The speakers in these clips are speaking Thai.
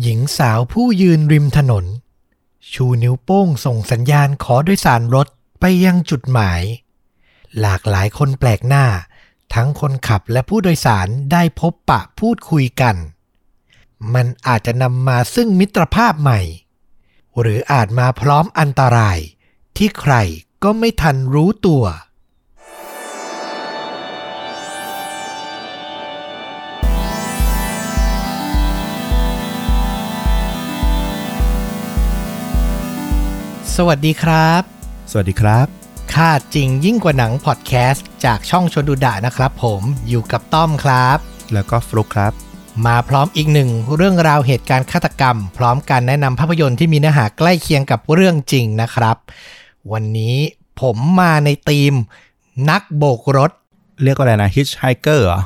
หญิงสาวผู้ยืนริมถนน ชูนิ้วโป้งส่งสัญญาณขอโดยสารรถไปยังจุดหมาย หลากหลายคนแปลกหน้า ทั้งคนขับและผู้โดยสารได้พบปะพูดคุยกัน มันอาจจะนำมาซึ่งมิตรภาพใหม่ หรืออาจมาพร้อมอันตรายที่ใครก็ไม่ทันรู้ตัว สวัสดีครับ สวัสดีครับค่าจริงยิ่งกว่าหนังพอดแคสต์จากช่องชนดูดะนะครับผมอยู่กับต้อมครับ แล้วก็ฟลุกครับ มาพร้อมอีกหนึ่งเรื่องราวเหตุการณ์ฆาตกรรม พร้อมการแนะนำภาพยนตร์ที่มีเนื้อหาใกล้เคียงกับเรื่องจริงนะครับ วันนี้ผมมาในทีม นักโบกรถ เรียกว่าอะไรนะ hitchhiker เหรอ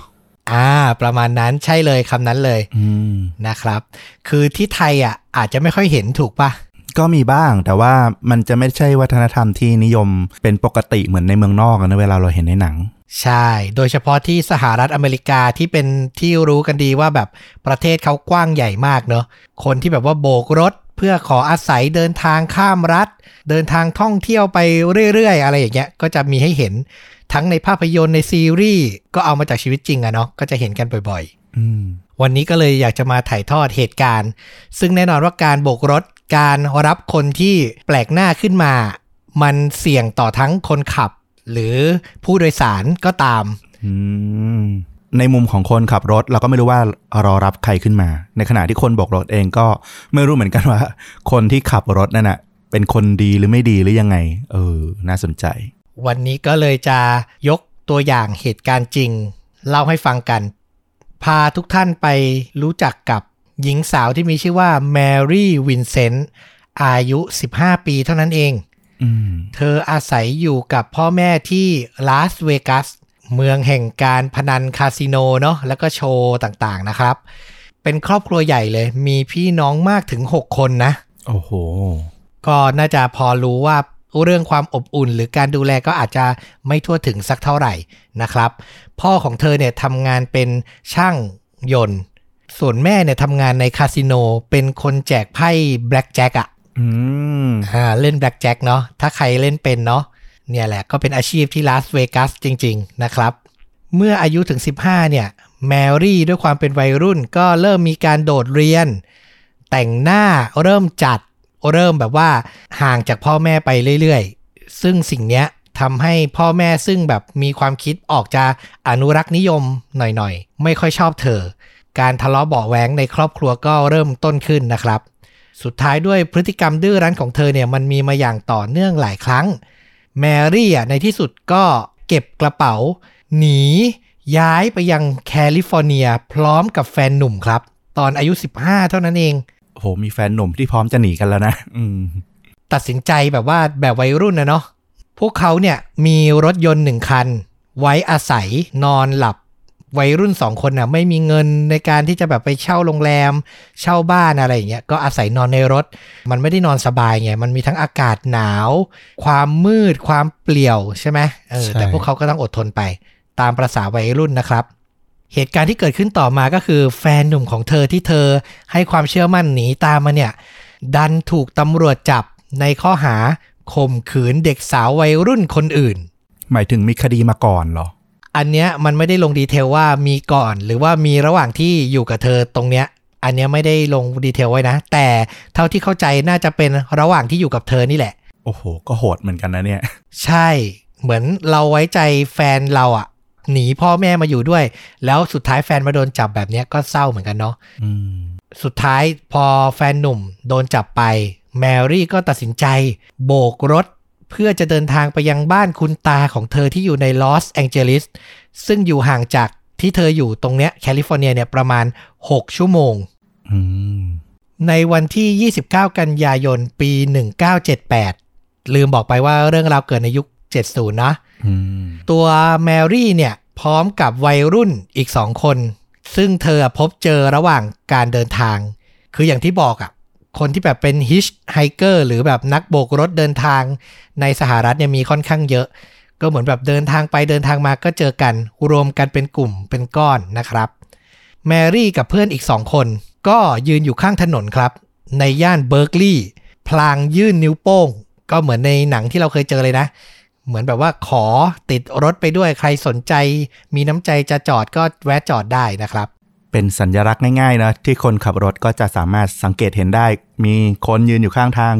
อ่า ประมาณนั้นใช่เลยคำนั้นเลยอืมนะครับ คือที่ไทยอะอาจจะไม่ค่อยเห็นถูกปะ ก็มีบ้าง แต่ว่ามันจะไม่ใช่วัฒนธรรมที่นิยมเป็นปกติเหมือนในเมืองนอกอะนะเวลาเราเห็นในหนัง ใช่ โดยเฉพาะที่สหรัฐอเมริกาที่เป็นที่รู้กันดีว่าแบบประเทศเขากว้างใหญ่มากเนอะคนที่แบบว่าโบกรถเพื่อขออาศัยเดินทางข้ามรัฐ เดินทางท่องเที่ยวไปเรื่อยๆ อะไรอย่างเงี้ยก็จะมีให้เห็นทั้งในภาพยนตร์ในซีรีส์ก็เอามาจากชีวิตจริงอะเนาะก็จะเห็นกันบ่อยๆอืมวันนี้ก็เลยอยากจะมาถ่ายทอดเหตุการณ์ ซึ่งแน่นอนว่าการโบกรถ การรับคนที่แปลกหน้าขึ้นมา มันเสี่ยงต่อทั้งคนขับ หรือผู้โดยสารก็ตามอืมในมุมของคนขับรถเราก็ไม่รู้ว่ารอรับใครขึ้นมา ในขณะที่คนโบกรถเองก็ไม่รู้เหมือนกันว่า คนที่ขับรถนั่นน่ะเป็นคนดีหรือไม่ดีหรือยังไง เออ น่าสนใจ วันนี้ก็เลยจะยกตัวอย่างเหตุการณ์จริง เล่าให้ฟังกัน พาทุกท่านไปรู้จักกับ หญิงสาวที่มีชื่อว่าแมรี่วินเซนต์อายุ 15 ปีเท่านั้นเองอืมเธออาศัยอยู่กับพ่อแม่ที่ลาสเวกัส เมืองแห่งการพนันคาสิโนเนาะแล้วก็โชว์ต่างๆนะครับ เป็นครอบครัวใหญ่เลย มีพี่น้องมากถึง 6 คนนะ โอ้โห ก็น่าจะพอรู้ว่าเรื่องความอบอุ่นหรือการดูแลก็อาจจะไม่ทั่วถึงสักเท่าไหร่นะครับ พ่อของเธอเนี่ยทำงานเป็นช่างยนต์ ส่วนแม่เนี่ยทำงานในคาสิโนเป็นคนแจกไพ่แบล็กแจ็คอะอืมอ่าเล่นแบล็กแจ็คเนาะถ้าใครเล่นเป็นเนาะเนี่ยแหละก็เป็นอาชีพที่ลาสเวกัสจริง ๆ นะครับ เมื่ออายุถึง 15 เนี่ย แมรี่ด้วยความเป็นวัยรุ่นก็เริ่มมีการโดดเรียน แต่งหน้าเริ่มจัดเริ่มแบบว่าห่างจากพ่อแม่ไปเรื่อยๆ ซึ่งสิ่งเนี้ยทำให้พ่อแม่ซึ่งแบบมีความคิดออกจะอนุรักษ์นิยมหน่อยๆ ไม่ค่อยชอบเธอ การทะเลาะเบาะแว้งในครอบครัวก็เริ่มต้นขึ้นนะครับ สุดท้ายด้วยพฤติกรรมดื้อรั้นของเธอเนี่ยมันมีมาอย่างต่อเนื่องหลายครั้ง แมรี่อะในที่สุดก็เก็บกระเป๋า หนี ย้ายไปยังแคลิฟอร์เนีย พร้อมกับแฟนหนุ่มครับ ตอนอายุ 15 เท่านั้นเองโอ้โหมีแฟนหนุ่มที่พร้อมจะหนีกันแล้วนะอืมตัดสินใจแบบว่าแบบวัยรุ่นนะเนาะพวกเขาเนี่ยมีรถยนต์หนึ่งคัน ไว้อาศัยนอนหลับ วัยรุ่นสองคนน่ะไม่มีเงินในการที่จะแบบไปเช่าโรงแรม เช่าบ้านอะไรอย่างเงี้ยก็อาศัยนอนในรถ มันไม่ได้นอนสบายไงมันมีทั้งอากาศหนาว ความมืดความเปลี่ยวใช่ไหมเออใช่แต่พวกเขาก็ต้องอดทนไป ตามประษาวัยรุ่นนะครับ เหตุการณ์ที่เกิดขึ้นต่อมาก็คือแฟนหนุ่มของเธอที่เธอให้ความเชื่อมั่นหนีตามมาเนี่ยดันถูกตำรวจจับในข้อหาข่มขืนเด็กสาววัยรุ่นคนอื่น หมายถึงมีคดีมาก่อนเหรอ อันเนี้ยมันไม่ได้ลงดีเทลว่ามีก่อน หรือว่ามีระหว่างที่อยู่กับเธอตรงเนี้ย อันเนี้ยไม่ได้ลงดีเทลไว้นะ แต่เท่าที่เข้าใจน่าจะเป็นระหว่างที่อยู่กับเธอนี่แหละ โอ้โห ก็โหดเหมือนกันนะเนี่ย ใช่ เหมือนเราไว้ใจแฟนเราอะหนีพ่อแม่มาอยู่ด้วย แล้วสุดท้ายแฟนมาโดนจับแบบเนี้ยก็เศร้าเหมือนกันเนาะอืมสุดท้ายพอแฟนหนุ่มโดนจับไป แมรี่ก็ตัดสินใจ โบกรถ เพื่อจะเดินทางไปยังบ้านคุณตาของเธอที่อยู่ในลอสแองเจลิสซึ่งอยู่ห่างจากที่เธออยู่ตรงเนี้ยแคลิฟอร์เนียเนี่ยประมาณ 6 ชั่วโมงอืมในวันที่ 29 กันยายน ปี 1978 ลืมบอกไปว่าเรื่องราวเกิดในยุค 70 นะอืมตัวแมรี่เนี่ยพร้อมกับวัยรุ่นอีกสองคน ซึ่งเธอพบเจอระหว่างการเดินทาง คืออย่างที่บอกอะ่ะ คนที่แบบเป็นฮิชไฮเกอร์หรือแบบนักโบกรถเดินทางในสหรัฐเนี่ยมีค่อนข้างเยอะ ก็เหมือนแบบเดินทางไปเดินทางมาก็เจอกัน รวมกันเป็นกลุ่มเป็นก้อนนะครับ แมรี่กับเพื่อนอีกสองคน ก็ยืนอยู่ข้างถนนครับ ในย่านเบิร์กลีย์พลางยื่นนิ้วโป้ง ก็เหมือนในหนังที่เราเคยเจอเลยนะ เหมือนแบบว่าขอติดรถไปด้วยใครสนใจ มีน้ำใจจะจอดก็แวะจอดได้นะครับ เป็นสัญลักษณ์ง่ายๆนะที่คนขับรถก็จะสามารถสังเกตเห็นได้ มีคนยืนอยู่ข้างทาง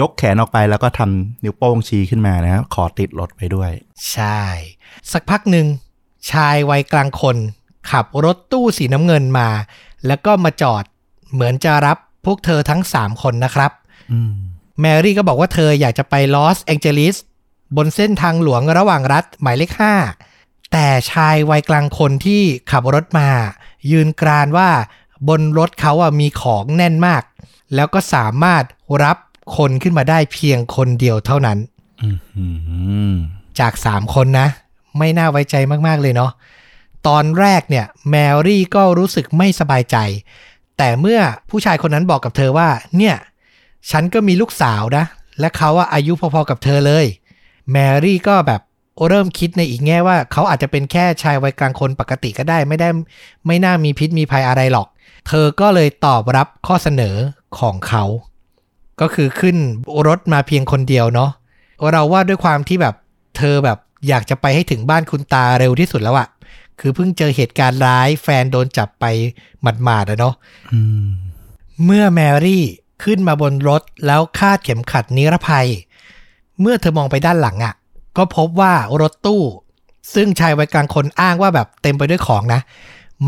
ยกแขนออกไปแล้วก็ทำนิ้วโป้งชี้ขึ้นมานะขอติดรถไปด้วย ใช่ สักพักหนึ่งชายวัยกลางคน ขับรถตู้สีน้ำเงินมา แล้วก็มาจอดเหมือนจะรับพวกเธอทั้ง3คนนะครับอืมแมรี่ก็บอกว่าเธออยากจะไปลอสแองเจลิสบนเส้นทางหลวงระหว่างรัฐหมายเลข5แต่ชายวัยกลางคนที่ขับรถมา ยืนกรานว่าบนรถเขาอะมีของแน่นมาก แล้วก็สามารถรับคนขึ้นมาได้เพียงคนเดียวเท่านั้นอืมจาก3คนนะ ไม่น่าไว้ใจมากๆเลยเนาะตอนแรกเนี่ย แมรี่ก็รู้สึกไม่สบายใจ แต่เมื่อผู้ชายคนนั้นบอกกับเธอว่า เนี่ย ฉันก็มีลูกสาวนะ และเขาอะอายุพอๆกับเธอเลย แมรี่ก็แบบ เริ่มคิดในอีกแง่ว่าเขาอาจจะเป็นแค่ชายวัยกลางคนปกติก็ได้ไม่ได้ไม่น่ามีพิษมีภัยอะไรหรอก เธอก็เลยตอบรับข้อเสนอของเขา ก็คือขึ้นรถมาเพียงคนเดียวเนาะเราว่าด้วยความที่แบบเธอแบบอยากจะไปให้ถึงบ้านคุณตาเร็วที่สุดแล้วอะคือเพิ่งเจอเหตุการณ์ร้ายแฟนโดนจับไปหมาดๆอะเนาะอืมเมื่อแมรี่ขึ้นมาบนรถแล้วคาดเข็มขัดนิรภัย เมื่อเธอมองไปด้านหลังอะ่ะ ก็พบว่ารถตู้ ซึ่งชายวัยกลางคนอ้างว่าแบบเต็มไปด้วยของนะ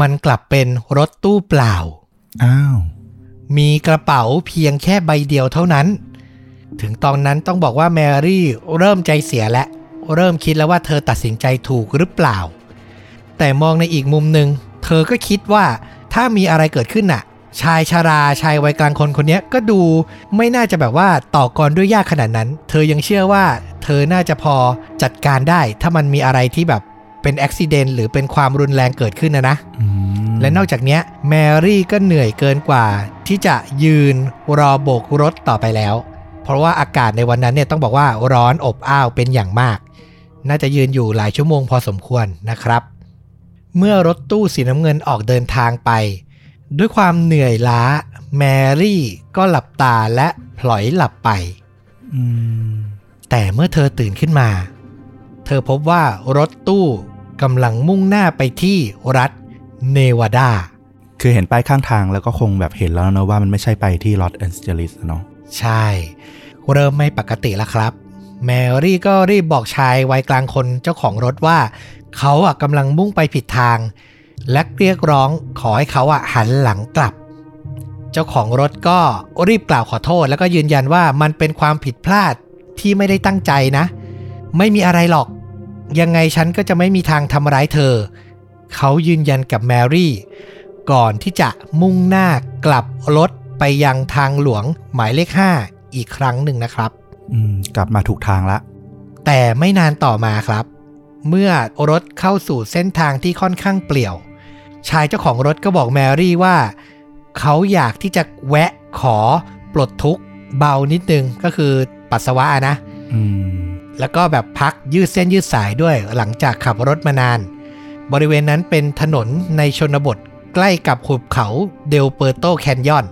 มันกลับเป็นรถตู้เปล่า อ้าว มีกระเป๋าเพียงแค่ใบเดียวเท่านั้น ถึงตอนนั้นต้องบอกว่าแมรี่เริ่มใจเสียและ เริ่มคิดแล้วว่าเธอตัดสินใจถูกหรือเปล่า แต่มองในอีกมุมหนึ่งเธอก็คิดว่าถ้ามีอะไรเกิดขึ้นน่ะ ชายชาราชายวัยกลางคนคนเนี้ยก็ดูไม่น่าจะแบบว่าต่อกรด้วยยากขนาดนั้น เธอยังเชื่อว่า เธอน่าจะพอจัดการได้ ถ้ามันมีอะไรที่แบบเป็นอุบิเหตุหรือเป็นความรุนแรงเกิดขึ้นนะนะอืมและนอกจากเนี้ยแมรี่ก็เหนื่อยเกินกว่า ที่จะยืนรอโบกรถต่อไปแล้ว เพราะว่าอากาศในวันนั้นเนี่ยต้องบอกว่าร้อนอบอ้าวเป็นอย่างมาก น่าจะยืนอยู่หลายชั่วโมงพอสมควรนะครับ เมื่อรถตู้สีน้ำเงินออกเดินทางไป ด้วยความเหนื่อยล้า แมรี่ก็หลับตาและพลอยหลับไปอืมแต่เมื่อเธอตื่นขึ้นมา เธอพบว่ารถตู้กำลังมุ่งหน้าไปที่รัฐเนวาดา คือเห็นป้ายข้างทางแล้วก็คงแบบเห็นแล้วนะว่ามันไม่ใช่ไปที่ลอสแอนเจลิสเนาะใช่ เริ่มไม่ปกติแล้วครับ แมรี่ก็รีบบอกชายวัยกลางคนเจ้าของรถว่า เขาอะกำลังมุ่งไปผิดทาง และเรียกร้องขอให้เขาอะหันหลังกลับ เจ้าของรถก็รีบกล่าวขอโทษ แล้วก็ยืนยันว่ามันเป็นความผิดพลาดที่ไม่ได้ตั้งใจนะ ไม่มีอะไรหรอก ยังไงฉันก็จะไม่มีทางทำร้ายเธอ เขายืนยันกับแมรี่ ก่อนที่จะมุ่งหน้ากลับรถไปยังทางหลวงหมายเลข 5 อีกครั้งหนึ่งนะครับ อืม กลับมาถูกทางละ แต่ไม่นานต่อมาครับ เมื่อรถเข้าสู่เส้นทางที่ค่อนข้างเปลี่ยว ชายเจ้าของรถก็บอกแมรี่ว่า เขาอยากที่จะแวะขอปลดทุกข์เบานิดนึงก็คือปัสสาวะนะอืมแล้วก็แบบพักยืดเส้นยืดสายด้วยหลังจากขับรถมานาน บริเวณนั้นเป็นถนนในชนบทใกล้กับหุบเขาเดลเปอร์โตแคนยอน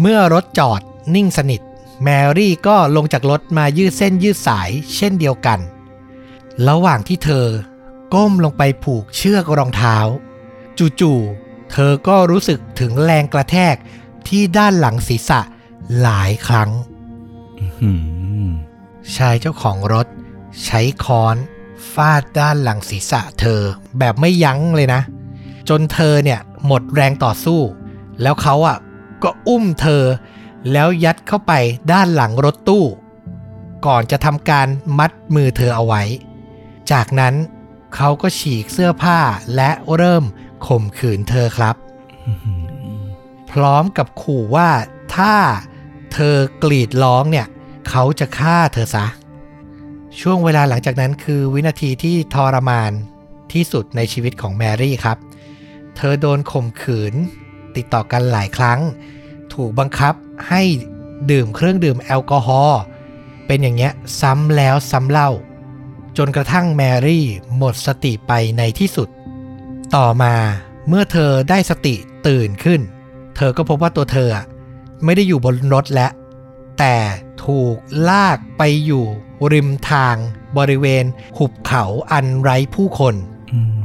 เมื่อรถจอดนิ่งสนิท แมรี่ก็ลงจากรถมายืดเส้นยืดสายเช่นเดียวกัน ระหว่างที่เธอก้มลงไปผูกเชือกรองเท้า จู่ๆ เธอก็รู้สึกถึงแรงกระแทกที่ด้านหลังศีรษะหลายครั้งอืมชายเจ้าของรถ ใช้ค้อนฟาดด้านหลังศีรษะเธอแบบไม่ยั้งเลยนะ จนเธอเนี่ยหมดแรงต่อสู้ แล้วเขาอะก็อุ้มเธอ แล้วยัดเข้าไปด้านหลังรถตู้ ก่อนจะทำการมัดมือเธอเอาไว้ จากนั้นเขาก็ฉีกเสื้อผ้าและเริ่ม ข่มขืนเธอครับอืมพร้อมกับขู่ว่าถ้าเธอกรีดร้องเนี่ยเขาจะฆ่าเธอซะ ช่วงเวลาหลังจากนั้นคือวินาทีที่ทรมานที่สุดในชีวิตของแมรี่ครับ เธอโดนข่มขืน ติดต่อกันหลายครั้ง ถูกบังคับให้ดื่มเครื่องดื่มแอลกอฮอล์เป็นอย่างเงี้ยซ้ำแล้วซ้ำเล่า จนกระทั่งแมรี่หมดสติไปในที่สุด ต่อมาเมื่อเธอได้สติตื่นขึ้น เธอก็พบว่าตัวเธออะไม่ได้อยู่บนรถแล้วแต่ถูกลากไปอยู่ริมทางบริเวณ หุบเขาอันไร้ผู้คนอืม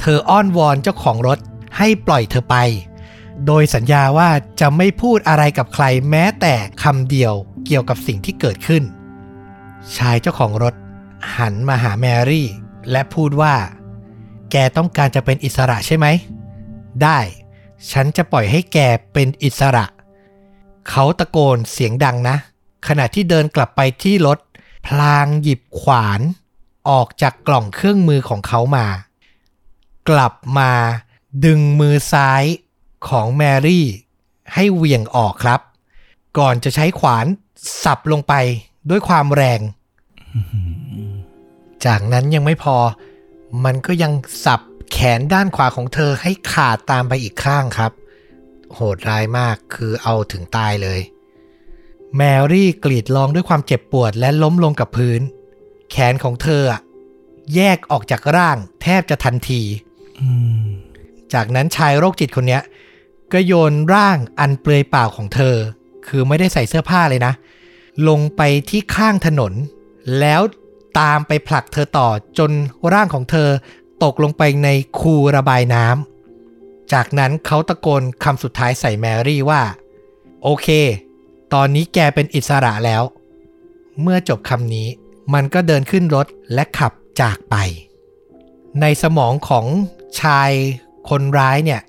เธออ้อนวอนเจ้าของรถให้ปล่อยเธอไป โดยสัญญาว่าจะไม่พูดอะไรกับใครแม้แต่คำเดียวเกี่ยวกับสิ่งที่เกิดขึ้น ชายเจ้าของรถหันมาหาแมรี่ และพูดว่า แกต้องการจะเป็นอิสระใช่ไหม ได้ ฉันจะปล่อยให้แกเป็นอิสระ เขาตะโกนเสียงดังนะ ขณะที่เดินกลับไปที่รถ พลางหยิบขวาน ออกจากกล่องเครื่องมือของเขามา กลับมาดึงมือซ้ายของแมรี่ ให้เหวี่ยงออกครับ ก่อนจะใช้ขวานสับลงไปด้วยความแรง จากนั้นยังไม่พอ มันก็ยังสับแขนด้านขวาของเธอให้ขาดตามไปอีกข้างครับ โหดร้ายมากคือเอาถึงตายเลย แมรี่กรีดร้องด้วยความเจ็บปวดและล้มลงกับพื้น แขนของเธอแยกออกจากร่างแทบจะทันทีจากนั้นชายโรคจิตคนนี้ก็โยนร่างอันเปลือยเปล่าของเธอ คือไม่ได้ใส่เสื้อผ้าเลยนะ ลงไปที่ข้างถนน แล้ว ตามไปผลักเธอต่อจนร่างของเธอตกลงไปในคูระบายน้ำ จากนั้นเขาตะโกนคำสุดท้ายใส่แมรี่ว่า โอเค ตอนนี้แกเป็นอิสระแล้ว เมื่อจบคำนี้มันก็เดินขึ้นรถและขับจากไป ในสมองของชายคนร้ายเนี่ย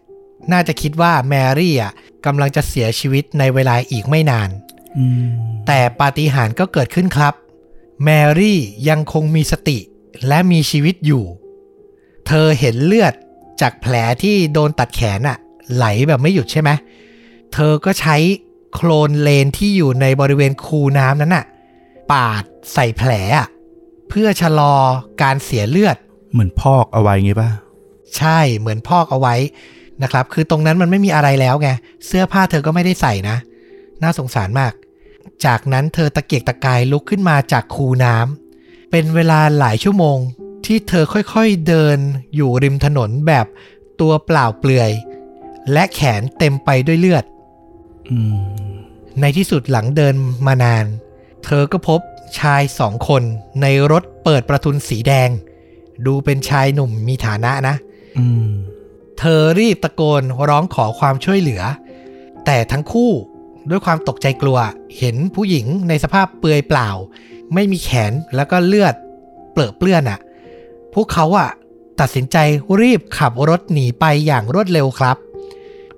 น่าจะคิดว่าแมรี่อะกำลังจะเสียชีวิตในเวลาอีกไม่นานอืมแต่ปาฏิหาริย์ก็เกิดขึ้นครับ แมรี่ยังคงมีสติและมีชีวิตอยู่ เธอเห็นเลือดจากแผลที่โดนตัดแขนอะไหลแบบไม่หยุดใช่ไหม เธอก็ใช้โคลนเลนที่อยู่ในบริเวณคูน้ำนั้นอะปาดใส่แผลอะเพื่อชะลอการเสียเลือด เหมือนพอกเอาไว้งี้ป่ะ ใช่เหมือนพอกเอาไว้นะครับ คือตรงนั้นมันไม่มีอะไรแล้วไง เสื้อผ้าเธอก็ไม่ได้ใส่นะ น่าสงสารมาก จากนั้นเธอตะเกียกตะกายลุกขึ้นมาจากคูน้ำเป็นเวลาหลายชั่วโมง ที่เธอค่อยๆเดินอยู่ริมถนนแบบตัวเปล่าเปลือย และแขนเต็มไปด้วยเลือดอืมในที่สุดหลังเดินมานาน เธอก็พบชายสองคนในรถเปิดประทุนสีแดง ดูเป็นชายหนุ่มมีฐานะนะอืมเธอรีบตะโกนร้องขอความช่วยเหลือ แต่ทั้งคู่ ด้วยความตกใจกลัว เห็นผู้หญิงในสภาพเปลือยเปล่า ไม่มีแขนแล้วก็เลือดเปรอะเปื้อนอะ่ะ พวกเขาอะตัดสินใจรีบขับรถหนีไปอย่างรวดเร็วครับ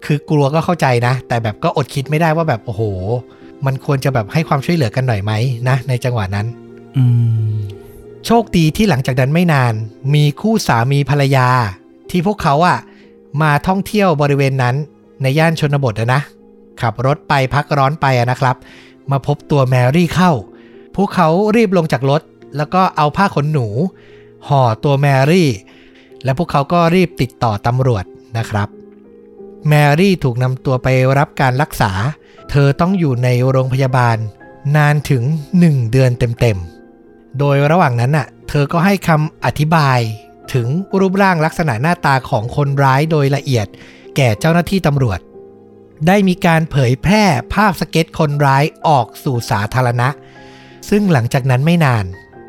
คือกลัวก็เข้าใจนะ แต่แบบก็อดคิดไม่ได้ว่าแบบโอ้โห มันควรจะแบบให้ความช่วยเหลือกันหน่อยไหมนะ ในจังหวะนั้นอืมโชคดีที่หลังจากนั้นไม่นาน มีคู่สามีภรรยา ที่พวกเขาอะมาท่องเที่ยวบริเวณนั้นในย่านชนบทอะนะ ขับรถไปพักร้อนไปนะครับ มาพบตัวแมรี่เข้า พวกเขารีบลงจากรถ แล้วก็เอาผ้าขนหนู ห่อตัวแมรี่ และพวกเขาก็รีบติดต่อตำรวจนะครับ แมรี่ถูกนำตัวไปรับการรักษา เธอต้องอยู่ในโรงพยาบาล นานถึง 1 เดือนเต็มๆ โดยระหว่างนั้นน่ะ เธอก็ให้คำอธิบายถึงรูปร่างลักษณะหน้าตาของคนร้ายโดยละเอียด แก่เจ้าหน้าที่ตำรวจ ได้มีการเผยแพร่ภาพสเก็ตคนร้ายออกสู่สาธารณะ ซึ่งหลังจากนั้นไม่นาน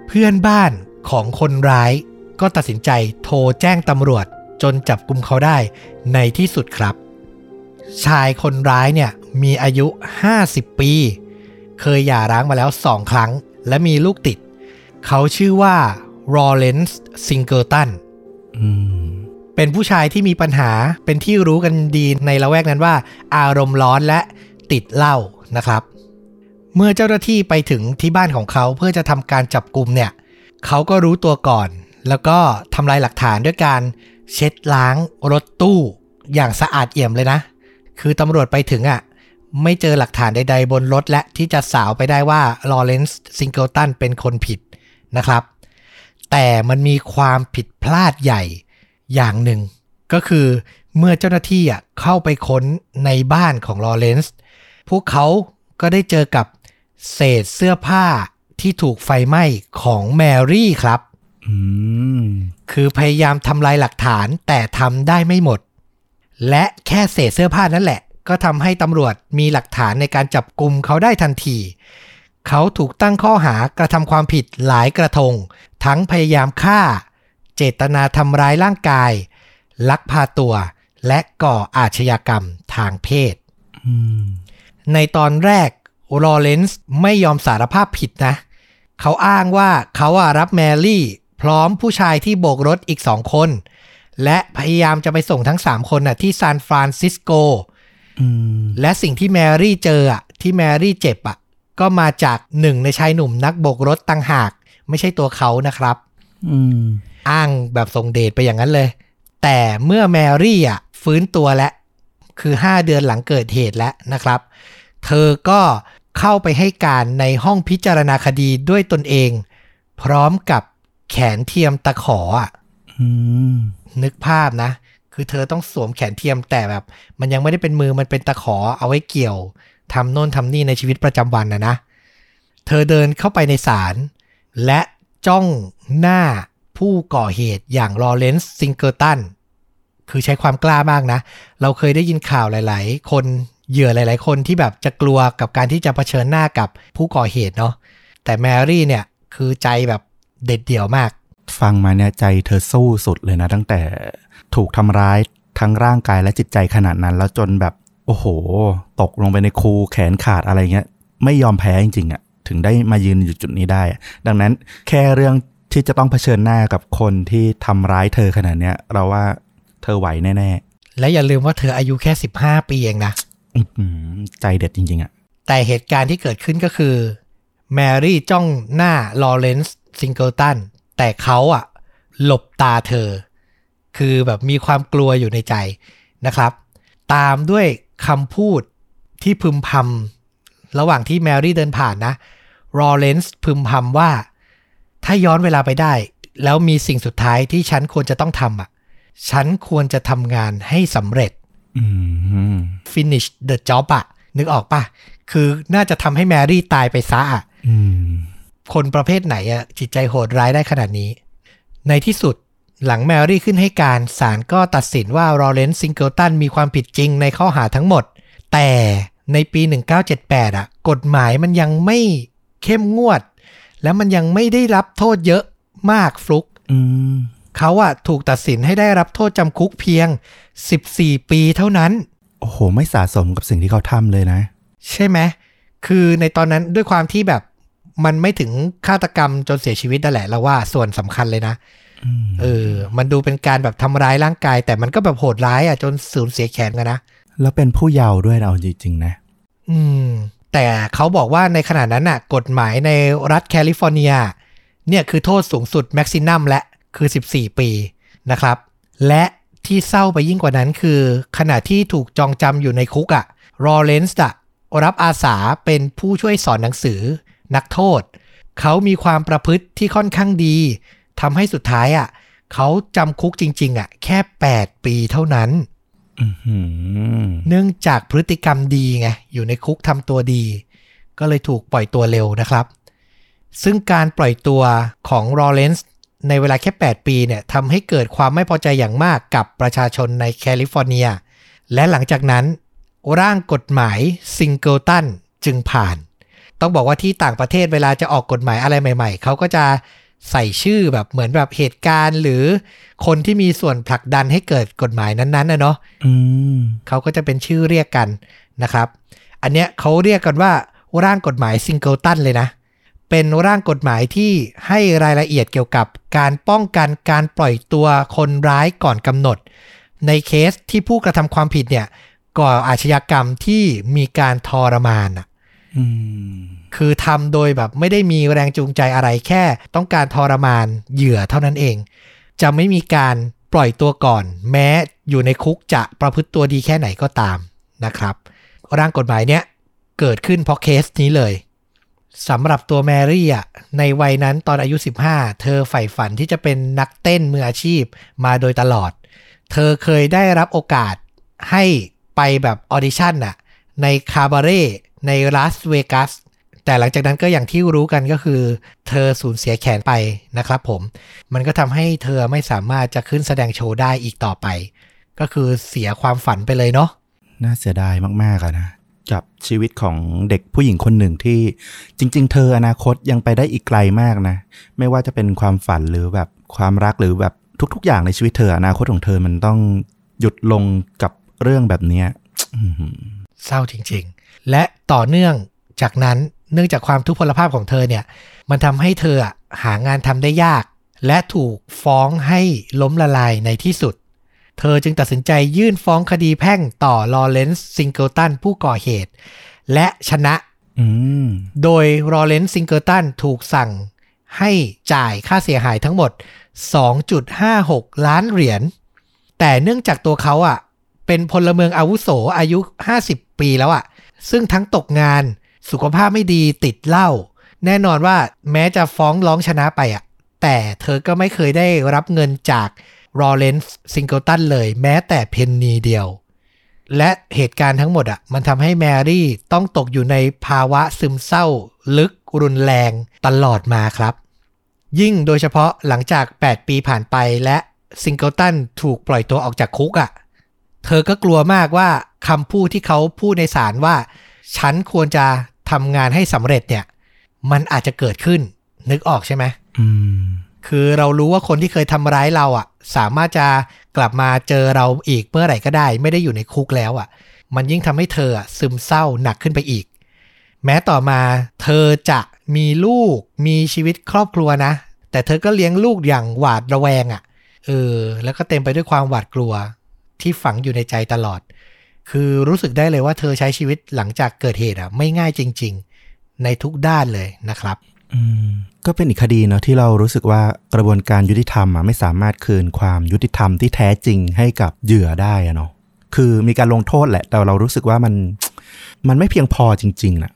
เพื่อนบ้านของคนร้ายก็ตัดสินใจโทรแจ้งตำรวจจนจับกลุ่มเขาได้ในที่สุดครับ ชายคนร้ายเนี่ยมีอายุ 50 ปี เคยหย่าร้างมาแล้วสองครั้ง และมีลูกติด เขาชื่อว่า r o l a n c e Singleton อืม เป็นผู้ชายที่มีปัญหาเป็นที่รู้กันดีในละแวกนั้นว่า อารมณ์ร้อนและติดเหล้านะครับ เมื่อเจ้าหน้าที่ไปถึงที่บ้านของเขาเพื่อจะทำการจับกลุ่มเนี่ยเขาก็รู้ตัวก่อน แล้วก็ทำลายหลักฐานด้วยการเช็ดล้างรถตู้อย่างสะอาดเอี่ยมเลยนะ คือตำรวจไปถึงอะ่ะไม่เจอหลักฐานใด ๆ บนรถและที่จะสาวไปได้ว่าลอเรนซ์ซิงเกิลตันเป็นคนผิดนะครับ แต่มันมีความผิดพลาดใหญ่ อย่างหนึ่ง ก็คือเมื่อเจ้าหน้าที่อะเข้าไปค้นในบ้านของลอเรนซ์พวกเขาก็ได้เจอกับเศษเสื้อผ้าที่ถูกไฟไหม้ของแมรี่ครับอืมคือพยายามทำลายหลักฐานแต่ทำได้ไม่หมด และแค่เศษเสื้อผ้านั่นแหละ ก็ทำให้ตำรวจมีหลักฐานในการจับกลุ่มเขาได้ทันที เขาถูกตั้งข้อหากระทำความผิดหลายกระทง ทั้งพยายามฆ่า เจตนาทำร้ายร่างกาย ลักพาตัว และก่ออาชญากรรมทางเพศ ในตอนแรกลอเรนซ์ไม่ยอมสารภาพผิดนะ เขาอ้างว่าเขาอะรับแมรี่พร้อมผู้ชายที่โบกรถอีกสองคน และพยายามจะไปส่งทั้ง3คนน่ะที่ซานฟรานซิสโกและสิ่งที่แมรี่เจออะที่แมรี่เจ็บอะก็มาจากหนึ่งในชายหนุ่มนักโบกรถต่างหาก ไม่ใช่ตัวเขานะครับ อืมอ้างแบบส่งเดชไปอย่างนั้นเลย แต่เมื่อแมรี่อะฟื้นตัวแล้วคือ 5 เดือนหลังเกิดเหตุแล้วนะครับ เธอก็เข้าไปให้การในห้องพิจารณาคดีด้วยตนเอง พร้อมกับแขนเทียมตะขออะอืมนึกภาพนะ คือเธอต้องสวมแขนเทียมแต่แบบ มันยังไม่ได้เป็นมือมันเป็นตะขอเอาไว้เกี่ยวทำโน่นทำนี่ในชีวิตประจำวันนะนะ เธอเดินเข้าไปในศาลและจ้องหน้า ผู้ก่อเหตุอย่างลอเรนซ์ซิงเกิลตันคือใช้ความกล้ามากนะ เราเคยได้ยินข่าวหลาย ๆ คนเหยื่อหลาย ๆ คนที่แบบจะกลัวกับการที่จะเผชิญหน้ากับผู้ก่อเหตุเนาะแต่แมรี่เนี่ยคือใจแบบเด็ดเดี่ยวมาก ฟังมาเนี่ยใจเธอสู้สุดเลยนะ ตั้งแต่ถูกทำร้ายทั้งร่างกายและจิตใจขนาดนั้น แล้วจนแบบโอ้โห ตกลงไปในคูแขนขาดอะไรเงี้ย ไม่ยอมแพ้จริงๆอะ่ะถึงได้มายืนอยู่จุดนี้ได้ ดังนั้นแค่เรื่อง ที่จะต้องเผชิญหน้ากับคนที่ทำร้ายเธอขนาดเนี้ย เราว่าเธอไหวแน่และอย่าลืมว่าเธออายุแค่15ปีเองนะๆอื้อหือใจเด็ดจริง ๆอะ่ะแต่เหตุการณ์ที่เกิดขึ้นก็คือ แมรี่จ้องหน้าลอเรนซ์ซิงเกิลตันแต่เขาอะหลบตาเธอ คือแบบมีความกลัวอยู่ในใจนะครับ ตามด้วยคำพูดที่พึมพำระหว่างที่แมรี่เดินผ่านนะลอเรนซ์พึมพำว่า ถ้าย้อนเวลาไปได้ แล้วมีสิ่งสุดท้ายที่ฉันควรจะต้องทำอะ ฉันควรจะทำงานให้สำเร็จอืม finish the job อะนึกออกปะคือน่าจะทำให้แมรี่ตายไปซะอะอืมคนประเภทไหนอะจิตใจโหดร้ายได้ขนาดนี้ ในที่สุดหลังแมรี่ขึ้นให้การศาลก็ตัดสินว่าลอเรนซ์ซิงเกิลตันมีความผิดจริงในข้อหาทั้งหมด แต่ในปี 1978อะกฎหมายมันยังไม่เข้มงวด และมันยังไม่ได้รับโทษเยอะมากฟลุกอืมเขาอะถูกตัดสินให้ได้รับโทษจำคุกเพียง 14 ปีเท่านั้น โอ้โห ไม่สะสมกับสิ่งที่เขาทำเลยนะ ใช่ไหม คือในตอนนั้นด้วยความที่แบบมันไม่ถึงฆาตกรรมจนเสียชีวิตนั่นแหละเราว่าส่วนสำคัญเลยนะอืมเออ มันดูเป็นการแบบทำร้ายร่างกาย แต่มันก็แบบโหดร้ายอะจนสูญเสียแขนกันนะ แล้วเป็นผู้เยาว์ด้วยนะเอาจริงๆนะ อืม แต่เขาบอกว่าในขณะนั้นน่ะกฎหมายในรัฐแคลิฟอร์เนียเนี่ยคือโทษสูงสุด maximum แล้วคือ 14 ปีนะครับ และที่เศร้าไปยิ่งกว่านั้นคือ ขณะที่ถูกจองจำอยู่ในคุกอะลอเรนซ์อะรับอาสาเป็นผู้ช่วยสอนหนังสือ นักโทษ เขามีความประพฤติที่ค่อนข้างดีทำให้สุดท้ายอะเขาจำคุกจริง ๆอะแค่ 8 ปีเท่านั้น เนื่องจากพฤติกรรมดีไงอยู่ในคุกทำตัวดี ก็เลยถูกปล่อยตัวเร็วนะครับ ซึ่งการปล่อยตัวของลอเรนซ์ในเวลาแค่ 8 ปีเนี่ยทำให้เกิดความไม่พอใจอย่างมากกับประชาชนในแคลิฟอร์เนีย และหลังจากนั้น ร่างกฎหมายซิงเกิลตันจึงผ่าน ต้องบอกว่าที่ต่างประเทศเวลาจะออกกฎหมายอะไรใหม่ ๆ เขาก็จะ ใส่ชื่อแบบเหมือนแบบเหตุการณ์หรือคนที่มีส่วนผลักดันให้เกิดกฎหมายนั้นๆนะเนาะอืมเขาก็จะเป็นชื่อเรียกกันนะครับ อันเนี้ยเขาเรียกกันว่าร่างกฎหมายซิงเกิลตันเลยนะ เป็นร่างกฎหมายที่ให้รายละเอียดเกี่ยวกับการป้องกันการปล่อยตัวคนร้ายก่อนกำหนด ในเคสที่ผู้กระทำความผิดเนี่ยก่ออาชญากรรมที่มีการทรมานอะอืม คือทำโดยแบบไม่ได้มีแรงจูงใจอะไรแค่ ต้องการทรมานเหยื่อเท่านั้นเอง จะไม่มีการปล่อยตัวก่อน แม้อยู่ในคุกจะประพฤติตัวดีแค่ไหนก็ตามนะครับ ร่างกฎหมายเนี้ยเกิดขึ้นเพราะเคสนี้เลยสำหรับตัวแมรี่อะในวัยนั้นตอนอายุ 15 เธอใฝ่ฝันที่จะเป็นนักเต้นมืออาชีพมาโดยตลอด เธอเคยได้รับโอกาสให้ไปแบบออดิชั่นน่ะในคาบาเร่ ในลาสเวกัสแต่หลังจากนั้นก็อย่างที่รู้กันก็คือ เธอสูญเสียแขนไปนะครับผม มันก็ทำให้เธอไม่สามารถจะขึ้นแสดงโชว์ได้อีกต่อไป ก็คือเสียความฝันไปเลยเนาะน่าเสียดายมากๆอะนะกับชีวิตของเด็กผู้หญิงคนหนึ่งที่จริง ๆ เธออนาคตยังไปได้อีกไกลมากนะ ไม่ว่าจะเป็นความฝันหรือแบบความรักหรือแบบทุก ๆ อย่างในชีวิตเธออนาคตของเธอมันต้องหยุดลงกับเรื่องแบบเนี้ยอื้อหือเศร้าจริง ๆ และต่อเนื่องจากนั้นเนื่องจากความทุพพลภาพของเธอเนี่ย มันทำให้เธออะหางานทำได้ยาก และถูกฟ้องให้ล้มละลายในที่สุด เธอจึงตัดสินใจยื่นฟ้องคดีแพ่งต่อลอเรนซ์ซิงเกิลตันผู้ก่อเหตุ และชนะอืมโดยลอเรนซ์ซิงเกิลตันถูกสั่งให้จ่ายค่าเสียหายทั้งหมด 2.56 ล้านเหรียญ แต่เนื่องจากตัวเขาอะ เป็นพลเมืองอาวุโสอายุ 50 ปีแล้วอะ ซึ่งทั้งตกงานสุขภาพไม่ดีติดเหล้าแน่นอนว่าแม้จะฟ้องร้องชนะไปอะแต่เธอก็ไม่เคยได้รับเงินจากลอเรนซ์ซิงเกิลตันเลย แม้แต่เพนนีเดียว และเหตุการณ์ทั้งหมดอะมันทำให้แมรี่ต้องตกอยู่ในภาวะซึมเศร้า ลึกรุนแรงตลอดมาครับ ยิ่งโดยเฉพาะหลังจาก 8 ปีผ่านไปและซิงเกิลตันถูกปล่อยตัวออกจากคุกอะเธอก็กลัวมากว่า คำพูดที่เขาพูดในศาลว่า ฉันควรจะทำงานให้สำเร็จเนี่ย มันอาจจะเกิดขึ้น นึกออกใช่ไหมอืมคือเรารู้ว่าคนที่เคยทำร้ายเราอะ สามารถจะกลับมาเจอเราอีกเมื่อไหร่ก็ได้ ไม่ได้อยู่ในคุกแล้วอะ มันยิ่งทำให้เธออะซึมเศร้าหนักขึ้นไปอีก แม้ต่อมาเธอจะมีลูกมีชีวิตครอบครัวนะ แต่เธอก็เลี้ยงลูกอย่างหวาดระแวงอะเออแล้วก็เต็มไปด้วยความหวาดกลัวที่ฝังอยู่ในใจตลอด คือรู้สึกได้เลยว่าเธอใช้ชีวิตหลังจากเกิดเหตุอะไม่ง่ายจริง ๆ ในทุกด้านเลยนะครับอืมก็เป็นอีกคดีเนาะที่เรารู้สึกว่ากระบวนการยุติธรรมอะไม่สามารถคืนความยุติธรรมที่แท้จริงให้กับเหยื่อได้อะเนาะคือมีการลงโทษแหละ แต่เรารู้สึกว่ามันมันไม่เพียงพอจริงๆนะ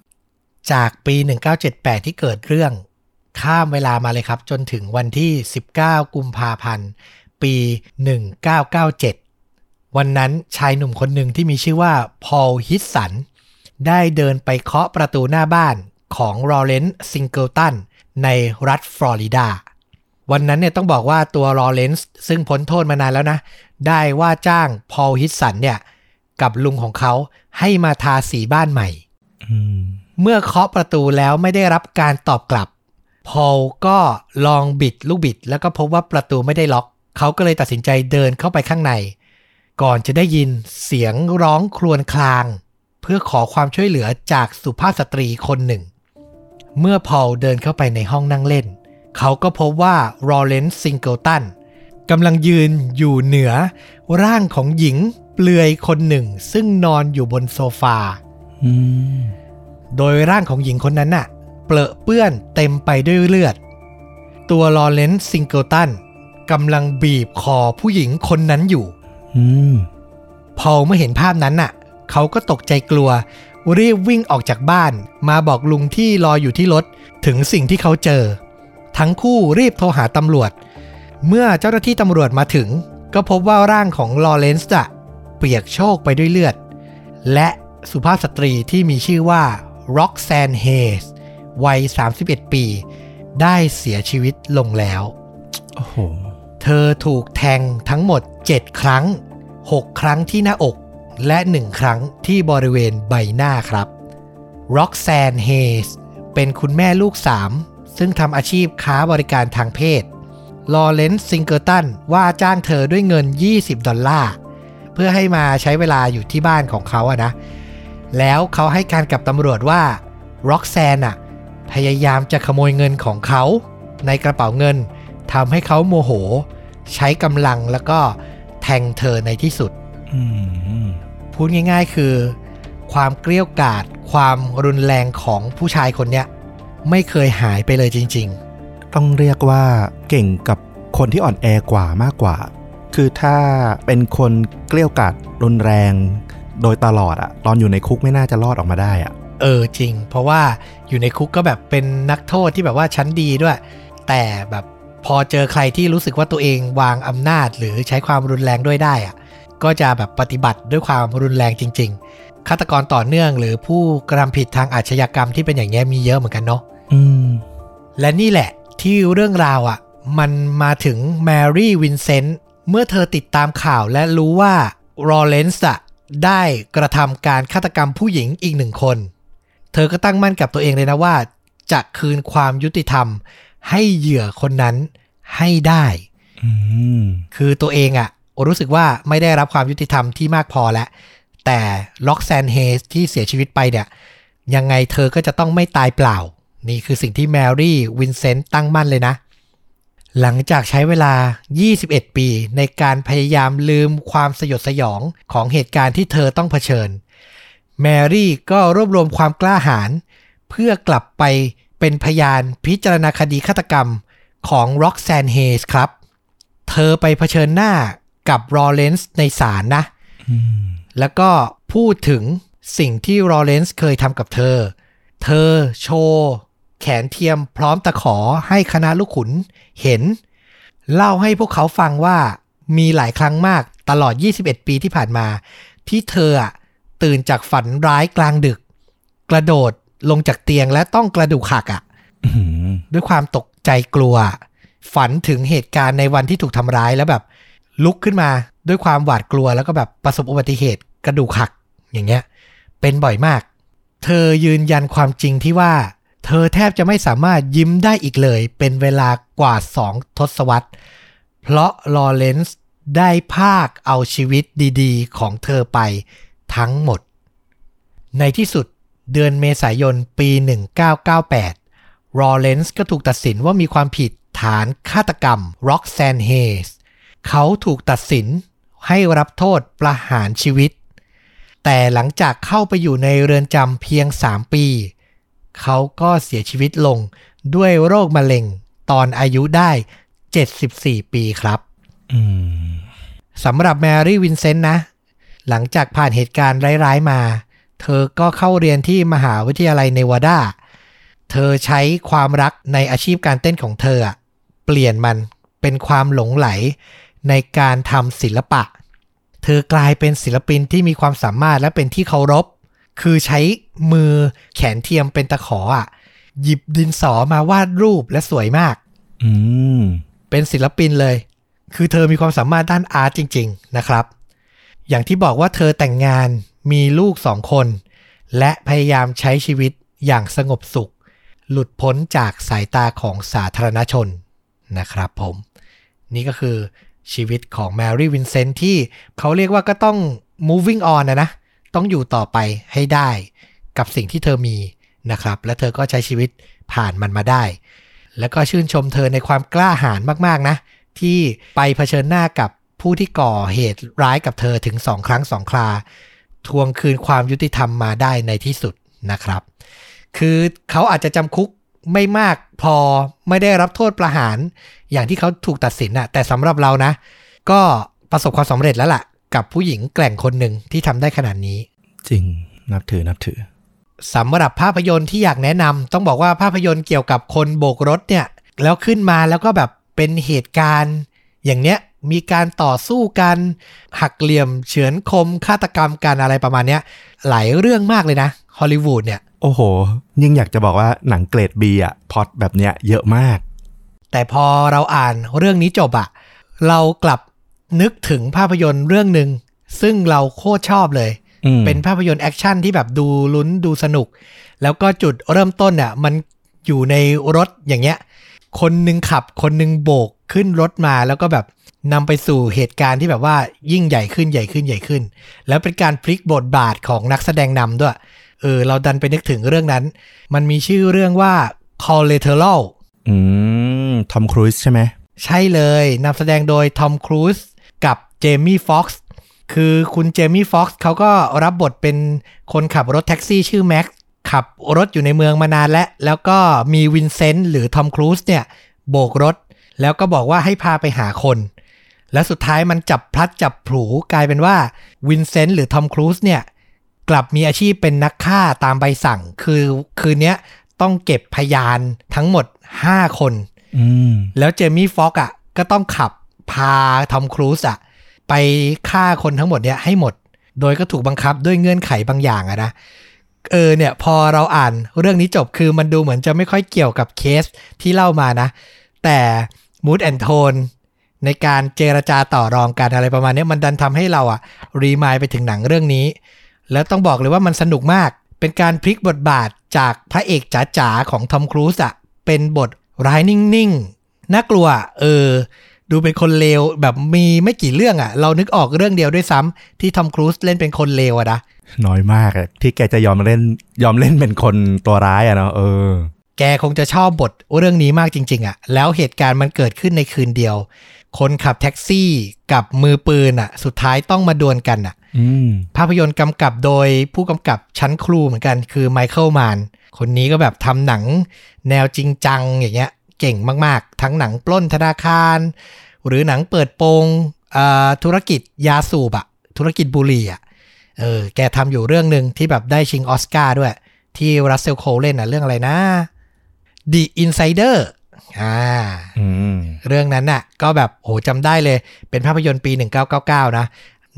จากปี 1978 ที่เกิดเรื่อง ข้ามเวลามาเลยครับ จนถึงวันที่ 19 กุมภาพันธ์ ปี 1997 วันนั้นชายหนุ่มคนหนึ่งที่มีชื่อว่าพอลฮิตสันได้เดินไปเคาะประตูหน้าบ้านของลอเรนซ์ซิงเกิลตันในรัฐฟลอริดา วันนั้นเนี่ยต้องบอกว่าตัวลอเรนซ์ซึ่งพ้นโทษมานานแล้วนะ ได้ว่าจ้างพอลฮิตสันเนี่ยกับลุงของเขาให้มาทาสีบ้านใหม่อืมเมื่อเคาะประตูแล้วไม่ได้รับการตอบกลับ พอลก็ลองบิดลูกบิด แล้วก็พบว่าประตูไม่ได้ล็อก เขาก็เลยตัดสินใจเดินเข้าไปข้างใน ก่อนจะได้ยินเสียงร้องครวญคราง เพื่อขอความช่วยเหลือจากสุภาพสตรีคนหนึ่ง เมื่อพอลเดินเข้าไปในห้องนั่งเล่น เขาก็พบว่าลอเรนซ์ซิงเกิลตันกำลังยืนอยู่เหนือ ร่างของหญิงเปลือยคนหนึ่ง ซึ่งนอนอยู่บนโซฟาอืมโดยร่างของหญิงคนนั้นน่ะ เปลอะเปื้อนเต็มไปด้วยเลือด ตัวลอเรนซ์ซิงเกิลตันกำลังบีบคอผู้หญิงคนนั้นอยู่ อืมพอเมื่อเห็นภาพนั้นน่ะ เขาก็ตกใจกลัว รีบวิ่งออกจากบ้าน มาบอกลุงที่รออยู่ที่รถ ถึงสิ่งที่เขาเจอ ทั้งคู่รีบโทรหาตำรวจ เมื่อเจ้าหน้าที่ตำรวจมาถึง ก็พบว่าร่างของลอเรนซ์อะเปียกโชกไปด้วยเลือด และสุภาพสตรีที่มีชื่อว่าร็อกแซนเฮสวัย 31 ปี ได้เสียชีวิตลงแล้ว โอ้โห เธอถูกแทงทั้งหมด 7 ครั้ง 6 ครั้งที่หน้าอก และ 1 ครั้งที่บริเวณใบหน้าครับร็อกแซนเฮสเป็นคุณแม่ลูก 3 ซึ่งทำอาชีพค้าบริการทางเพศลอเรนซ์ซิงเกิลตันว่าจ้างเธอด้วยเงิน 20 ดอลลาร์ เพื่อให้มาใช้เวลาอยู่ที่บ้านของเขาอะนะ แล้วเขาให้การกับตำรวจว่าร็อกแซนอะพยายามจะขโมยเงินของเขา ในกระเป๋าเงินทำให้เขาโมโห ใช้กำลังแล้วก็ แทงเธอในที่สุดอืมพูดง่ายๆคือ ความเกลี้ยวกราดความรุนแรงของผู้ชายคนเนี้ยไม่เคยหายไปเลยจริงต้องเรียกว่าเก่งกับคนที่อ่อนแอกว่ามากกว่า คือถ้าเป็นคนเกลี้ยวกราดรุนแรง โดยตลอดอะตอนอยู่ในคุกไม่น่าจะรอดออกมาได้อะๆเออจริง เพราะว่าอยู่ในคุกก็แบบเป็นนักโทษที่แบบว่าชั้นดีด้วย แต่แบบ พอเจอใครที่รู้สึกว่าตัวเองวางอำนาจ หรือใช้ความรุนแรงด้วยได้อะก็จะแบบปฏิบัติด้วยความรุนแรงจริง ๆฆาตกรต่อเนื่องหรือผู้กระทำผิดทางอาชญากรรมที่เป็นอย่างเงี้ยมีเยอะเหมือนกันเนาะอืม และนี่แหละที่เรื่องราวอะ่ะ มันมาถึงแมรี่วินเซนต์เมื่อเธอติดตามข่าวและรู้ว่าลอเรนซ์อะได้กระทำการฆาตกรรมผู้หญิงอีกหนึ่งคน เธอก็ตั้งมั่นกับตัวเองเลยนะว่า จะคืนความยุติธรรม ให้เหยื่อคนนั้นให้ได้อืมคือตัวเองอะรู้สึกว่าไม่ได้รับความยุติธรรมที่มากพอแล้ว แต่ร็อกแซนเฮสที่เสียชีวิตไปเนี่ย ยังไงเธอก็จะต้องไม่ตายเปล่า นี่คือสิ่งที่แมรี่วินเซนต์ตั้งมั่นเลยนะ หลังจากใช้เวลา 21 ปีในการพยายามลืมความสยดสยองของเหตุการณ์ที่เธอต้องเผชิญ แมรี่ก็รวบรวมความกล้าหาญเพื่อกลับไป เป็นพยานพิจารณาคดีฆาตกรรมของร็อกแซนเฮสครับ เธอไปเผชิญหน้ากับลอเรนซ์ในศาลนะ แล้วก็พูดถึงสิ่งที่ลอเรนซ์เคยทำกับเธอ เธอโชว์แขนเทียมพร้อมตะขอให้คณะลูกขุนเห็น เล่าให้พวกเขาฟังว่ามีหลายครั้งมากตลอด 21 ปีที่ผ่านมา ที่เธออะตื่นจากฝันร้ายกลางดึก กระโดด ลงจากเตียงและต้องกระดูกหักอะอืมด้วยความตกใจกลัว ฝันถึงเหตุการณ์ในวันที่ถูกทำร้ายแล้วแบบ ลุกขึ้นมาด้วยความหวาดกลัวแล้วก็แบบประสบอุบัติเหตุกระดูกหัก อย่างเงี้ย เป็นบ่อยมาก เธอยืนยันความจริงที่ว่า เธอแทบจะไม่สามารถยิ้มได้อีกเลย เป็นเวลากว่าสองทศวรรษ เพราะลอเรนซ์ได้พรากเอาชีวิตดีๆ ของเธอไปทั้งหมด ในที่สุด เดือนเมษายนปี 1998 ลอเรนซ์ก็ถูกตัดสินว่ามีความผิดฐานฆาตกรรมร็อกแซนเฮสเขาถูกตัดสินให้รับโทษประหารชีวิต แต่หลังจากเข้าไปอยู่ในเรือนจำเพียง 3 ปี เขาก็เสียชีวิตลงด้วยโรคมะเร็งตอนอายุได้ 74 ปีครับอืมสำหรับแมรี่วินเซนต์นะ หลังจากผ่านเหตุการณ์ร้าย ๆ มา เธอก็เข้าเรียนที่มหาวิทยาลัยเนวาดา เธอใช้ความรักในอาชีพการเต้นของเธออะเปลี่ยนมันเป็นความหลงไหลในการทำศิลปะ เธอกลายเป็นศิลปินที่มีความสามารถและเป็นที่เคารพ คือใช้มือแขนเทียมเป็นตะขออะ หยิบดินสอมาวาดรูปและสวยมาก อืม เป็นศิลปินเลย คือเธอมีความสามารถด้านอาร์ตจริง ๆ นะครับ อย่างที่บอกว่าเธอแต่งงาน มีลูกสองคน และพยายามใช้ชีวิตอย่างสงบสุข หลุดพ้นจากสายตาของสาธารณชนนะครับผม นี่ก็คือชีวิตของแมรี่วินเซนต์ที่เขาเรียกว่าก็ต้อง moving on นะนะ ต้องอยู่ต่อไปให้ได้กับสิ่งที่เธอมีนะครับ และเธอก็ใช้ชีวิตผ่านมันมาได้ แล้วก็ชื่นชมเธอในความกล้าหาญมาก ๆ นะ ที่ไปเผชิญหน้ากับผู้ที่ก่อเหตุร้ายกับเธอถึงสองครั้งสองครา ทวงคืนความยุติธรรมมาได้ในที่สุดนะครับ คือเขาอาจจะจำคุกไม่มากพอไม่ได้รับโทษประหาร อย่างที่เขาถูกตัดสินน่ะแต่สำหรับเรานะ ก็ประสบความสำเร็จแล้วล่ะ กับผู้หญิงแกร่งคนหนึ่งที่ทำได้ขนาดนี้ จริงนับถือนับถือสำหรับภาพยนตร์ที่อยากแนะนำต้องบอกว่าภาพยนตร์เกี่ยวกับคนโบกรถเนี่ย แล้วขึ้นมาแล้วก็แบบเป็นเหตุการณ์ อย่างเนี้ย มีการต่อสู้กัน หักเหลี่ยมเฉือนคมฆาตกรรมกันอะไรประมาณเนี้ย หลายเรื่องมากเลยนะฮอลลีวูดเนี่ย โอ้โห ยิ่งอยากจะบอกว่าหนังเกรดบีอะพล็อตแบบเนี้ยเยอะมาก แต่พอเราอ่านเรื่องนี้จบอะเรากลับนึกถึงภาพยนตร์เรื่องหนึ่งซึ่งเราโคตรชอบเลยอืมเป็นภาพยนตร์แอคชั่นที่แบบดูลุ้นดูสนุก แล้วก็จุดเริ่มต้นเนี่ยมันอยู่ในรถอย่างเงี้ย คนหนึ่งขับ คนหนึ่งโบก ขึ้นรถมาแล้วก็แบบนำไปสู่เหตุการณ์ที่แบบว่ายิ่งใหญ่ขึ้นใหญ่ขึ้นใหญ่ขึ้น แล้วเป็นการพลิกบทบาทของนักแสดงนำด้วย เออ เราดันไปนึกถึงเรื่องนั้น มันมีชื่อเรื่องว่า Collateral อืม ทอมครูซใช่ไหม ใช่เลยนำแสดงโดยทอมครูซกับเจมี่ฟ็อกซ์คือคุณเจมี่ฟ็อกซ์เขาก็รับบทเป็นคนขับรถแท็กซี่ชื่อแม็กซ์ขับรถอยู่ในเมืองมานานแล้ว แล้วก็มีวินเซนต์หรือทอมครูซเนี่ย โบกรถ แล้วก็บอกว่าให้พาไปหาคน และสุดท้ายมันจับพลัดจับผลูกลายเป็นว่าวินเซนต์หรือทอมครูซเนี่ยกลับมีอาชีพเป็นนักฆ่าตามใบสั่ง คือคืนเนี้ยต้องเก็บพยานทั้งหมด 5 คนอืมแล้วเจมี่ฟ็อกอะก็ต้องขับพาทอมครูซอะไปฆ่าคนทั้งหมดเนี่ยให้หมด โดยก็ถูกบังคับด้วยเงื่อนไขบางอย่างอะนะเออเนี่ยพอเราอ่านเรื่องนี้จบคือมันดูเหมือนจะไม่ค่อยเกี่ยวกับเคสที่เล่ามานะ แต่ มูดแอนโทนในการเจรจาต่อรองกันอะไรประมาณนี้มันดันทำให้เราอะรีมายไปถึงหนังเรื่องนี้ แล้วต้องบอกเลยว่ามันสนุกมาก เป็นการพลิกบทบาทจากพระเอกจ๋าๆของทอมครูซอะเป็นบทร้ายนิ่งๆ น่ากลัว เออ ดูเป็นคนเลวแบบมีไม่กี่เรื่องอะเรานึกออกเรื่องเดียวด้วยซ้ำที่ทอมครูซเล่นเป็นคนเลวอะนะน้อยมากอะที่แกจะยอมเล่นยอมเล่นเป็นคนตัวร้ายอะเนาะเออ แกคงจะชอบบทเรื่องนี้มากจริง ๆอะแล้วเหตุการณ์มันเกิดขึ้นในคืนเดียว คนขับแท็กซี่กับมือปืนอะสุดท้ายต้องมาดวลกันอะอืมภาพยนตร์กำกับโดยผู้กำกับชั้นครูเหมือนกันคือไมเคิลมานคนนี้ก็แบบทำหนังแนวจริงจังอย่างเงี้ย เก่งมากๆ ทั้งหนังปล้นธนาคาร หรือหนังเปิดโปงอ่าธุรกิจยาสูบอะธุรกิจบุหรี่อะเออแกทำอยู่เรื่องหนึ่งที่แบบได้ชิงออสการ์ด้วย ที่รัสเซลโคเล่นอะเรื่องอะไรนะ The Insider อ่าอืมเรื่องนั้นน่ะ ก็แบบโหจำได้เลย เป็นภาพยนตร์ปี 1999 นะ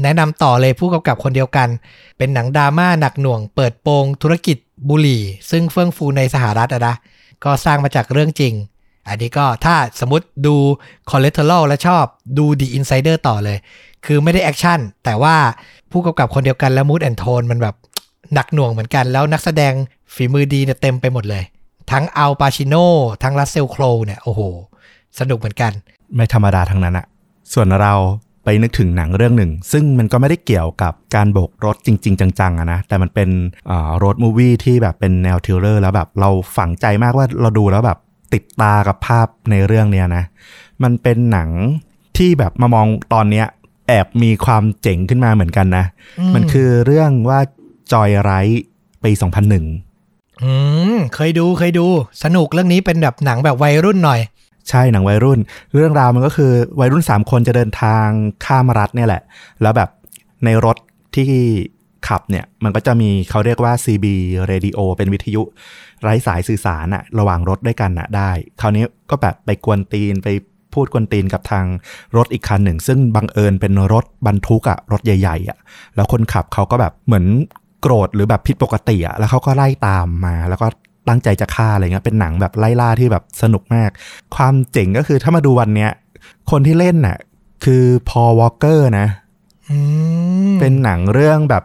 แนะนำต่อเลยผู้กำกับคนเดียวกัน เป็นหนังดราม่าหนักหน่วง เปิดโปงธุรกิจบุหรี่ ซึ่งเฟื่องฟูในสหรัฐอะนะ ก็สร้างมาจากเรื่องจริง อันนี้ก็ถ้าสมมติดู Collateral แล้วชอบดู The Insider ต่อเลย คือไม่ได้แอคชั่น แต่ว่าผู้กำกับคนเดียวกันแล้ว mood and tone มันแบบหนักหน่วงเหมือนกัน แล้วนักแสดงฝีมือดีเนี่ยเต็มไปหมดเลย ทั้งอัลปาชิโนทั้งรัสเซลโครเนี่ยโอ้โห สนุกเหมือนกัน ไม่ธรรมดาทั้งนั้นอะส่วนเราไปนึกถึงหนังเรื่องหนึ่ง ซึ่งมันก็ไม่ได้เกี่ยวกับการโบกรถจริง ๆ จังๆอะนะแต่มันเป็น road movie ที่แบบเป็นแนว thriller แล้วแบบเราฝังใจมากว่าเราดูแล้วแบบติดตากับภาพในเรื่องเนี้ยนะ มันเป็นหนังที่แบบมามองตอนเนี้ยแอบมีความเจ๋งขึ้นมาเหมือนกันนะอืมมันคือเรื่องว่าจอยไรปี 2001 อืมเคยดูเคยดู สนุกเรื่องนี้เป็นแบบหนังแบบวัยรุ่นหน่อย ใช่หนังวัยรุ่น เรื่องราวมันก็คือวัยรุ่น 3 คนจะเดินทางข้ามรัฐเนี่ยแหละ แล้วแบบในรถที่ขับเนี่ยมันก็จะมีเขาเรียกว่า CB radio เป็นวิทยุ ไร้สายสื่อสารอะระหว่างรถด้วยกันอะได้ คราวนี้ก็แบบไปกวนตีนไปพูดกวนตีนกับทางรถอีกคันหนึ่ง ซึ่งบังเอิญเป็นรถบรรทุกอะรถใหญ่ๆอะแล้วคนขับเขาก็แบบเหมือน โกรธหรือแบบผิดปกติอะแล้วเขาก็ไล่ตามมา แล้วก็ตั้งใจจะฆ่าอะไรเงี้ยเป็นหนังแบบไล่ล่าที่แบบสนุกมาก ความเจ๋งก็คือถ้ามาดูวันเนี้ยคนที่เล่นน่ะคือพอวอลเกอร์นะอืมเป็นหนังเรื่องแบบ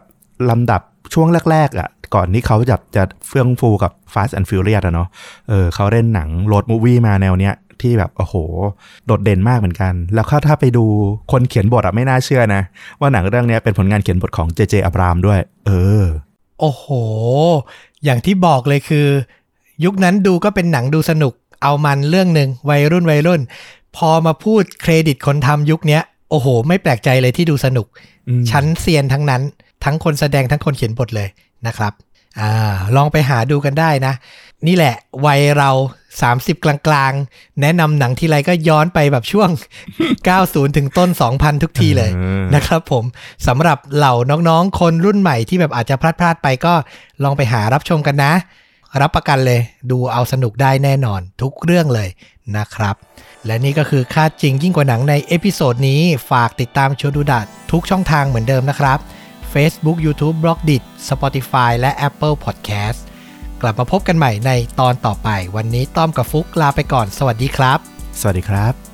ลำดับช่วงแรก ๆอะ ก่อนที่เขาจะจะเฟื่องฟูกับ Fast and Furious อะเนาะเออเขาเล่นหนังโรดมูวี่มาแนวเนี้ย ที่แบบโอ้โห โดดเด่นมากเหมือนกัน แล้วก็ถ้าไปดูคนเขียนบทอะไม่น่าเชื่อนะ ว่าหนังเรื่องเนี้ยเป็นผลงานเขียนบทของเจเจอับรามด้วย เออ โอ้โห อย่างที่บอกเลยคือ ยุคนั้นดูก็เป็นหนังดูสนุก เอามันเรื่องหนึ่งวัยรุ่นวัยรุ่น พอมาพูดเครดิตคนทำยุคเนี้ยโอ้โห ไม่แปลกใจเลยที่ดูสนุกอืมชั้นเซียนทั้งนั้น ทั้งคนแสดงทั้งคนเขียนบทเลยนะครับอ่าลองไปหาดูกันได้นะ นี่แหละ วัยเรา 30 กลางๆ แนะนำหนังทีไรก็ย้อนไปแบบช่วง 90 ถึงต้น 2000 ทุกทีเลยออนะครับผมสำหรับเหล่าน้องๆ คนรุ่นใหม่ที่แบบอาจจะพลาดพลาดๆไปก็ลองไปหารับชมกันนะ รับประกันเลยดูเอาสนุกได้แน่นอนทุกเรื่องเลยนะครับ และนี่ก็คือฆาตจริงยิ่งกว่าหนังใน episode นี้ฝากติดตามชวนดูดัดทุกช่องทางเหมือนเดิมนะครับ Facebook YouTube b l o g d i t Spotify และ Apple Podcast กลับมาพบกันใหม่ในตอนต่อไป วันนี้ต้อมกับฟุกลาไปก่อน สวัสดีครับ สวัสดีครับ